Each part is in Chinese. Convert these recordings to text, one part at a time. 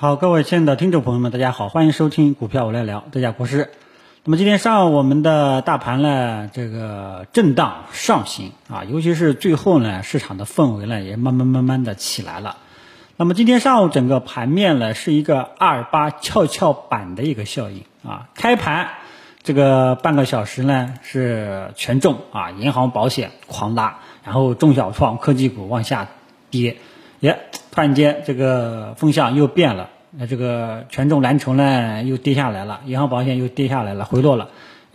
好，各位亲爱的听众朋友们，大家好，欢迎收听股票我来聊，这家国师。那么今天上午我们的大盘呢，这个震荡上行啊，尤其是最后呢，市场的氛围呢也慢慢慢慢的起来了。那么今天上午整个盘面呢是一个二八跷跷板的一个效应啊，开盘这个半个小时呢是权重啊，银行保险狂拉，然后中小创科技股往下跌，耶，突然间这个风向又变了。那这个权重蓝筹呢又跌下来了，银行保险又跌下来了，回落了。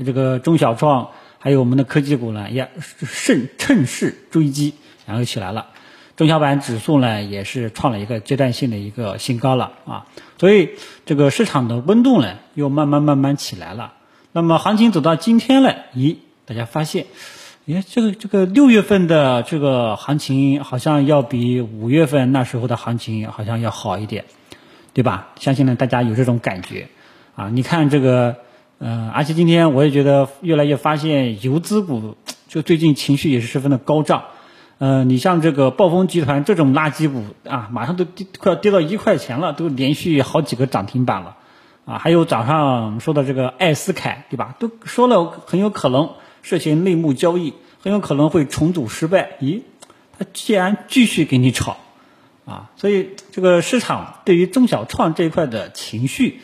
这个中小创还有我们的科技股呢，也趁趁势追击，然后起来了。中小板指数呢也是创了一个阶段性的一个新高了啊。所以这个市场的温度呢又慢慢慢慢起来了。那么行情走到今天了，咦，大家发现，你看，这个这个六月份的这个行情好像要比五月份那时候的行情好像要好一点。对吧？相信呢，大家有这种感觉，啊，你看这个，嗯，而且今天我也觉得越来越发现游资股就最近情绪也是十分的高涨，嗯，你像这个暴风集团这种垃圾股啊，马上都跌快要跌到一块钱了，都连续好几个涨停板了，啊，还有早上说的这个艾斯凯，对吧？都说了很有可能涉嫌内幕交易，很有可能会重组失败，咦，他既然继续给你炒。啊，所以这个市场对于中小创这一块的情绪，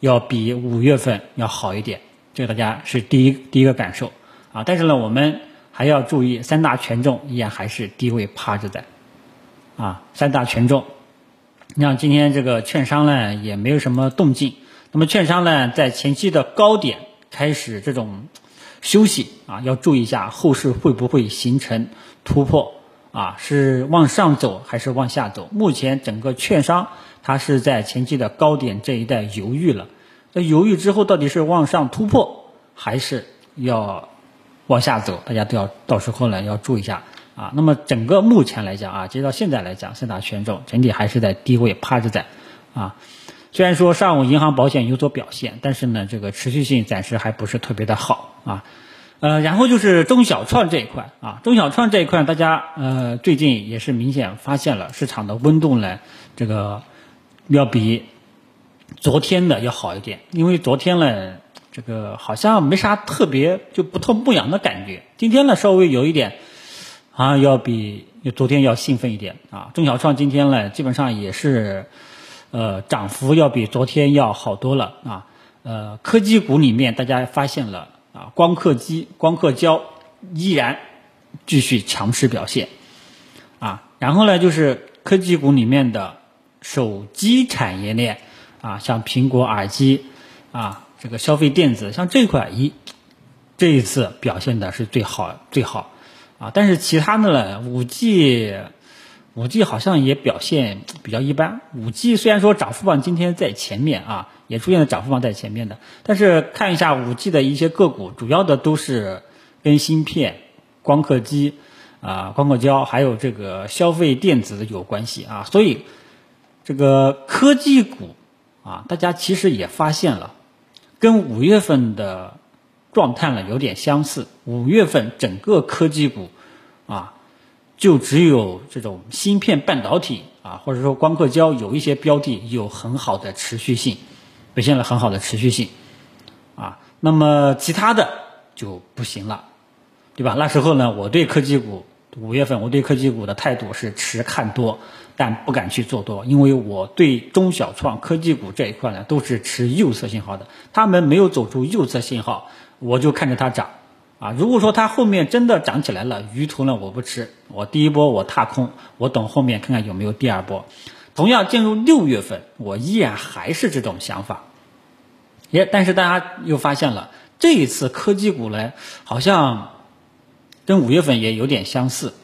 要比五月份要好一点，这个大家是第一第一个感受啊。但是呢，我们还要注意，三大权重依然还是低位趴着在，啊，三大权重，你像今天这个券商呢也没有什么动静，那么券商呢在前期的高点开始这种休息啊，要注意一下后市会不会形成突破。啊，是往上走还是往下走？目前整个券商它是在前期的高点这一带犹豫了，那犹豫之后到底是往上突破还是要往下走？大家都要到时候呢要注意一下啊。那么整个目前来讲啊，截到现在来讲，三大权重整体还是在低位趴着在啊。虽然说上午银行保险有所表现，但是呢，这个持续性暂时还不是特别的好啊。呃，然后就是中小创这一块啊，中小创这一块，大家呃最近也是明显发现了市场的温度呢，这个要比昨天的要好一点，因为昨天呢，这个好像没啥特别就不痛不痒的感觉，今天呢稍微有一点啊，要比昨天要兴奋一点啊，中小创今天呢基本上也是呃涨幅要比昨天要好多了啊，呃科技股里面大家发现了。啊，光刻机、光刻胶依然继续强势表现，啊，然后呢，就是科技股里面的手机产业链，啊，像苹果耳机，啊，这个消费电子，像这块，一这一次表现的是最好最好，啊，但是其他的呢，五 G。五 G 好像也表现比较一般。五 G 虽然说涨幅榜今天在前面啊，也出现了涨幅榜在前面的，但是看一下五 G 的一些个股，主要的都是跟芯片、光刻机啊、光刻胶还有这个消费电子有关系啊。所以这个科技股啊，大家其实也发现了，跟五月份的状态呢有点相似。五月份整个科技股啊。就只有这种芯片半导体啊，或者说光刻胶有一些标的有很好的持续性，表现了很好的持续性，啊，那么其他的就不行了，对吧？那时候呢，我对科技股五月份我对科技股的态度是持看多，但不敢去做多，因为我对中小创科技股这一块呢都是持右侧信号的，他们没有走出右侧信号，我就看着它涨。啊，如果说它后面真的涨起来了，鱼头呢我不吃，我第一波我踏空，我等后面看看有没有第二波。同样进入六月份，我依然还是这种想法。耶，但是大家又发现了，这一次科技股呢，好像跟五月份也有点相似。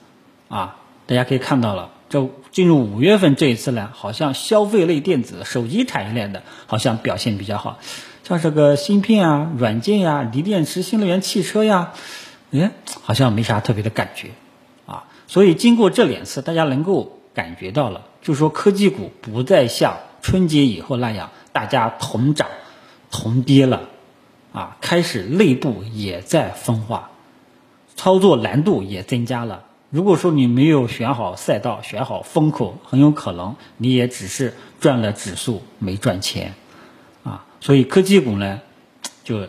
啊，大家可以看到了，这进入五月份这一次呢，好像消费类电子、手机产业链的，好像表现比较好。像这个芯片啊、软件呀、锂电池、新能源汽车呀，哎，好像没啥特别的感觉，啊，所以经过这两次，大家能够感觉到了，就说科技股不再像春节以后那样，大家同涨同跌了，啊，开始内部也在分化，操作难度也增加了，如果说你没有选好赛道、选好风口，很有可能你也只是赚了指数没赚钱，所以科技股呢，就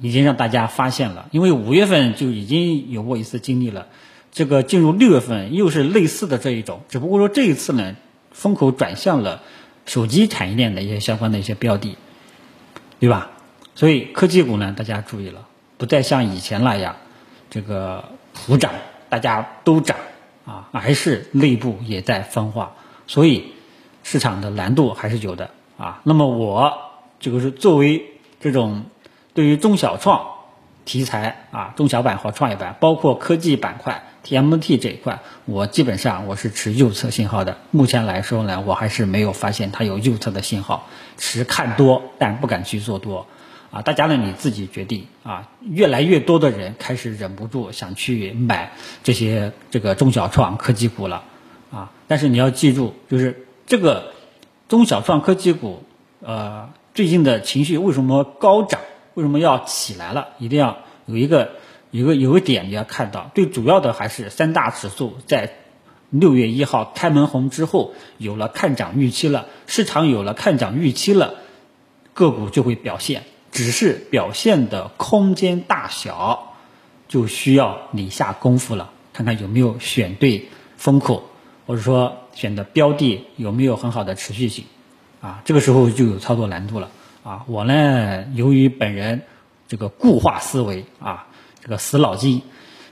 已经让大家发现了，因为五月份就已经有过一次经历了，这个进入六月份又是类似的这一种，只不过说这一次呢，风口转向了手机产业链的一些相关的一些标的，对吧？所以科技股呢，大家注意了，不再像以前那样，这个普涨。大家都涨啊，还是内部也在分化，所以市场的难度还是有的啊。那么我这个是作为这种对于中小创题材啊、中小板和创业板，包括科技板块 TMT 这一块，我基本上我是持右侧信号的。目前来说呢，我还是没有发现它有右侧的信号，持看多，但不敢去做多。啊，大家呢你自己决定啊。越来越多的人开始忍不住想去买这些这个中小创科技股了啊。但是你要记住，就是这个中小创科技股，呃，最近的情绪为什么高涨？为什么要起来了？一定要有一个有个有个点你要看到，最主要的还是三大指数在六月一号开门红之后有了看涨预期了，市场有了看涨预期了，个股就会表现。只是表现的空间大小，就需要你下功夫了，看看有没有选对风口，或者说选的标的有没有很好的持续性，啊，这个时候就有操作难度了啊。我呢，由于本人这个固化思维啊，这个死脑筋，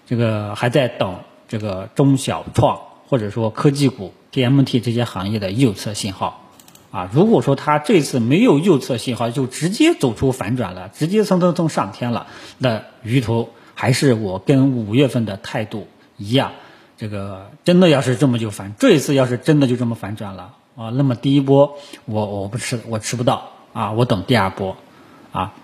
这个还在等这个中小创或者说科技股 TMT 这些行业的右侧信号。啊，如果说它这次没有右侧信号，就直接走出反转了，直接蹭蹭蹭上天了，那鱼头还是我跟五月份的态度一样，这个真的要是这么就反，这一次要是真的就这么反转了啊，那么第一波我我不吃，我吃不到啊，我等第二波啊，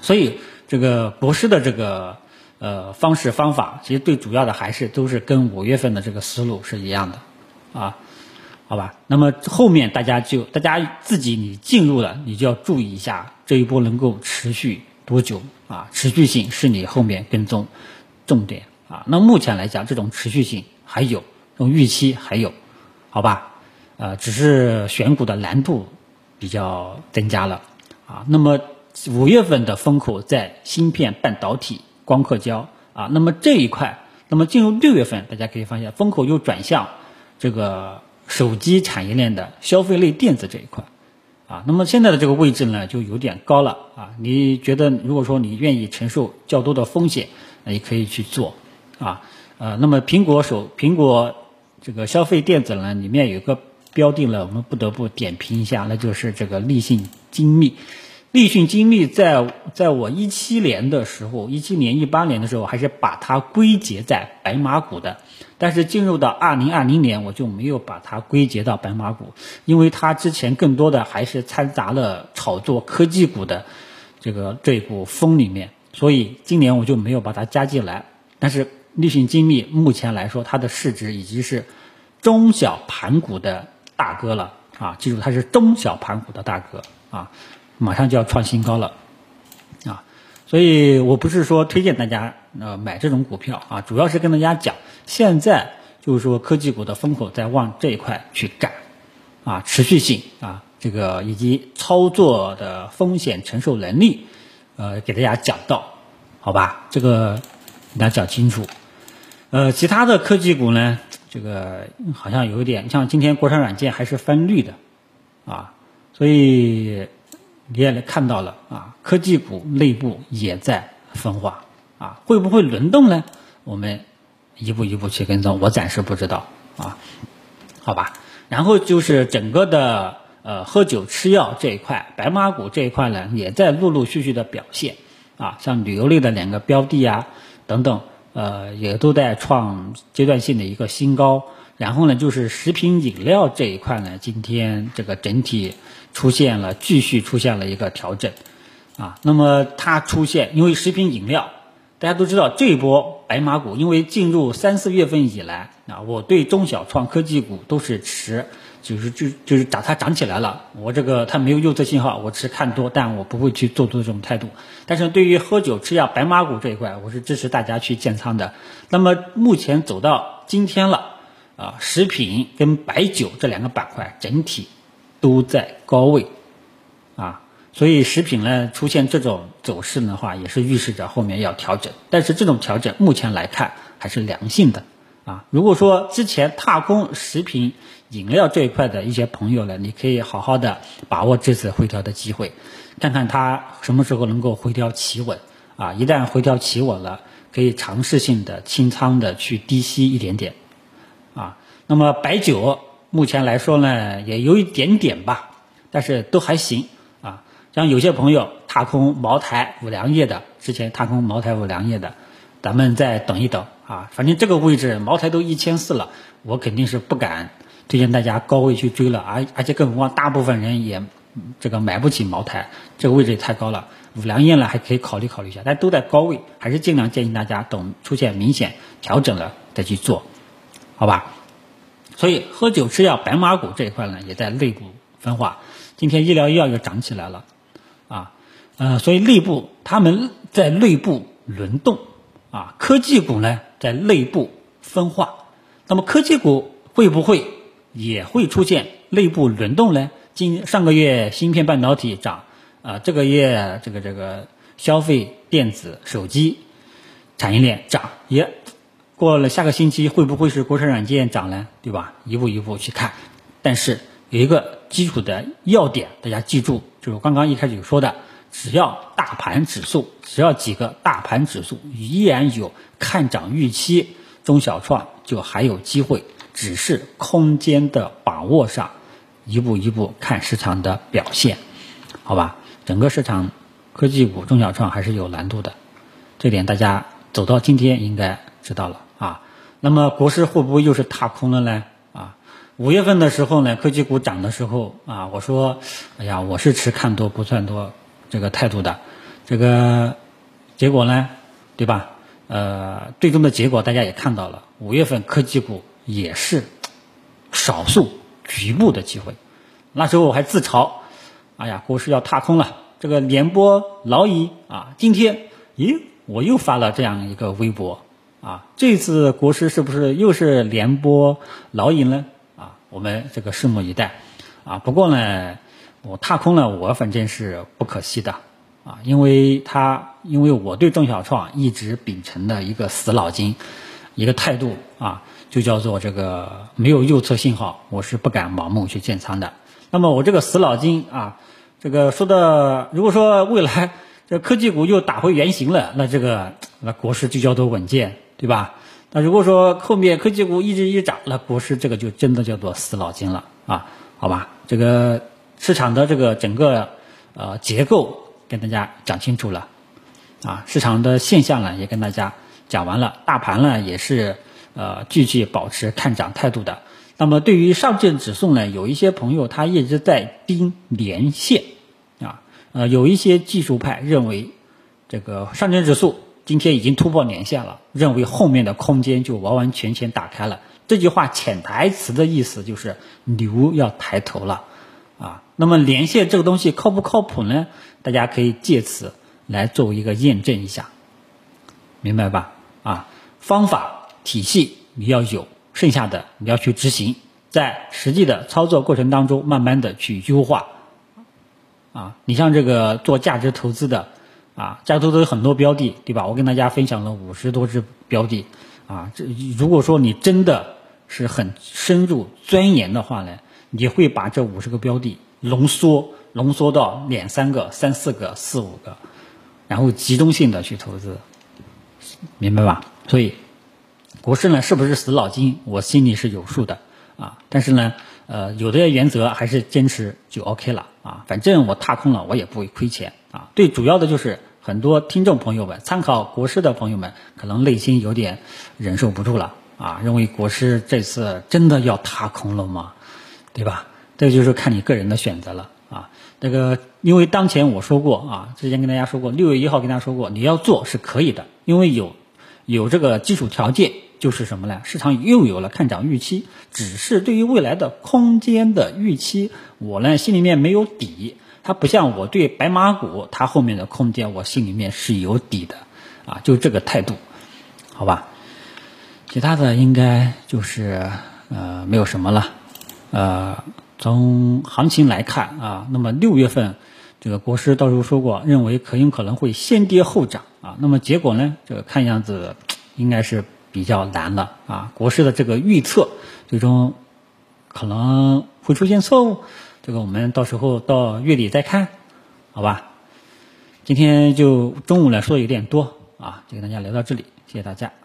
所以这个博士的这个呃方式方法，其实最主要的还是都是跟五月份的这个思路是一样的啊。好吧，那么后面大家就大家自己你进入了，你就要注意一下这一波能够持续多久啊？持续性是你后面跟踪重点啊。那目前来讲，这种持续性还有，这种预期还有，好吧？呃，只是选股的难度比较增加了啊。那么五月份的风口在芯片、半导体、光刻胶啊。那么这一块，那么进入六月份，大家可以发现风口又转向这个。手机产业链的消费类电子这一块，啊，那么现在的这个位置呢，就有点高了啊。你觉得，如果说你愿意承受较多的风险，那也可以去做，啊，呃，那么苹果手苹果这个消费电子呢，里面有个标定了，我们不得不点评一下，那就是这个立信精密。立讯精密在在我一七年的时候，一七年、一八年的时候，还是把它归结在白马股的。但是进入到二零二零年，我就没有把它归结到白马股，因为它之前更多的还是掺杂了炒作科技股的这个这股风里面，所以今年我就没有把它加进来。但是立讯精密目前来说，它的市值已经是中小盘股的大哥了啊！记住，它是中小盘股的大哥啊。马上就要创新高了，啊，所以我不是说推荐大家呃买这种股票啊，主要是跟大家讲，现在就是说科技股的风口在往这一块去赶，啊，持续性啊，这个以及操作的风险承受能力，呃，给大家讲到，好吧，这个给大家讲清楚，呃，其他的科技股呢，这个好像有一点，像今天国产软件还是翻绿的，啊，所以。你也看到了啊，科技股内部也在分化啊，会不会轮动呢？我们一步一步去跟踪，我暂时不知道啊，好吧。然后就是整个的呃喝酒吃药这一块，白马股这一块呢，也在陆陆续续的表现啊，像旅游类的两个标的啊等等，呃也都在创阶段性的一个新高。然后呢，就是食品饮料这一块呢，今天这个整体出现了继续出现了一个调整，啊，那么它出现，因为食品饮料，大家都知道这一波白马股，因为进入三四月份以来啊，我对中小创科技股都是持，就是就就是涨它涨起来了，我这个它没有右侧信号，我只是看多，但我不会去做多这种态度。但是对于喝酒吃药白马股这一块，我是支持大家去建仓的。那么目前走到。今天了，啊，食品跟白酒这两个板块整体都在高位，啊，所以食品呢出现这种走势的话，也是预示着后面要调整。但是这种调整目前来看还是良性的，啊，如果说之前踏空食品饮料这一块的一些朋友呢，你可以好好的把握这次回调的机会，看看它什么时候能够回调企稳，啊，一旦回调企稳了。可以尝试性的清仓的去低吸一点点，啊，那么白酒目前来说呢，也有一点点吧，但是都还行啊。像有些朋友踏空茅台、五粮液的，之前踏空茅台、五粮液的，咱们再等一等啊。反正这个位置茅台都一千四了，我肯定是不敢推荐大家高位去追了，而而且更何况大部分人也这个买不起茅台，这个位置也太高了。五粮液呢还可以考虑考虑一下，但都在高位，还是尽量建议大家等出现明显调整了再去做，好吧？所以喝酒吃药白马股这一块呢也在内部分化，今天医疗医药又涨起来了，啊，呃，所以内部他们在内部轮动，啊，科技股呢在内部分化，那么科技股会不会也会出现内部轮动呢？今上个月芯片半导体涨。啊，这个月这个这个消费电子手机产业链涨，也过了下个星期会不会是国产软件涨呢？对吧？一步一步去看，但是有一个基础的要点，大家记住，就是刚刚一开始有说的，只要大盘指数，只要几个大盘指数依然有看涨预期，中小创就还有机会，只是空间的把握上，一步一步看市场的表现，好吧？整个市场，科技股、中小创还是有难度的，这点大家走到今天应该知道了啊。那么国师会不会又是踏空了呢？啊，五月份的时候呢，科技股涨的时候啊，我说，哎呀，我是持看多不算多这个态度的，这个结果呢，对吧？呃，最终的结果大家也看到了，五月份科技股也是少数局部的机会，那时候我还自嘲。哎呀，国师要踏空了，这个连波老矣啊！今天，咦，我又发了这样一个微博啊，这次国师是不是又是连波老矣呢？啊，我们这个拭目以待啊。不过呢，我踏空了，我反正是不可惜的啊，因为他，因为我对中小创一直秉承的一个死脑筋，一个态度啊，就叫做这个没有右侧信号，我是不敢盲目去建仓的。那么我这个死脑筋啊。这个说的，如果说未来这科技股又打回原形了，那这个那国师就叫做稳健，对吧？那如果说后面科技股一直一涨，那国师这个就真的叫做死脑筋了啊？好吧，这个市场的这个整个呃结构跟大家讲清楚了啊，市场的现象呢也跟大家讲完了，大盘呢也是呃继续保持看涨态度的。那么对于上证指数呢，有一些朋友他一直在盯连线，啊，呃，有一些技术派认为，这个上证指数今天已经突破年线了，认为后面的空间就完完全全打开了。这句话潜台词的意思就是牛要抬头了，啊，那么连线这个东西靠不靠谱呢？大家可以借此来作为一个验证一下，明白吧？啊，方法体系你要有。剩下的你要去执行，在实际的操作过程当中，慢慢的去优化。啊，你像这个做价值投资的，啊，价值投资有很多标的，对吧？我跟大家分享了五十多只标的，啊，这如果说你真的是很深入钻研的话呢，你会把这五十个标的浓缩，浓缩到两三个、三四个、四五个，然后集中性的去投资，明白吧？所以。国师呢，是不是死脑筋？我心里是有数的啊。但是呢，呃，有的原则还是坚持就 OK 了啊。反正我踏空了，我也不会亏钱啊。最主要的就是很多听众朋友们，参考国师的朋友们，可能内心有点忍受不住了啊，认为国师这次真的要踏空了吗？对吧？这就是看你个人的选择了啊。这个，因为当前我说过啊，之前跟大家说过，六月一号跟大家说过，你要做是可以的，因为有有这个基础条件。就是什么呢？市场又有了看涨预期，只是对于未来的空间的预期，我呢心里面没有底。它不像我对白马股，它后面的空间我心里面是有底的，啊，就这个态度，好吧？其他的应该就是呃没有什么了。呃，从行情来看啊，那么六月份这个国师到时候说过，认为可有可能会先跌后涨啊。那么结果呢，这个看样子应该是比较难了啊。国师的这个预测最终可能会出现错误，这个我们到时候到月底再看，好吧？今天就中午来说的有点多啊，就跟大家聊到这里，谢谢大家。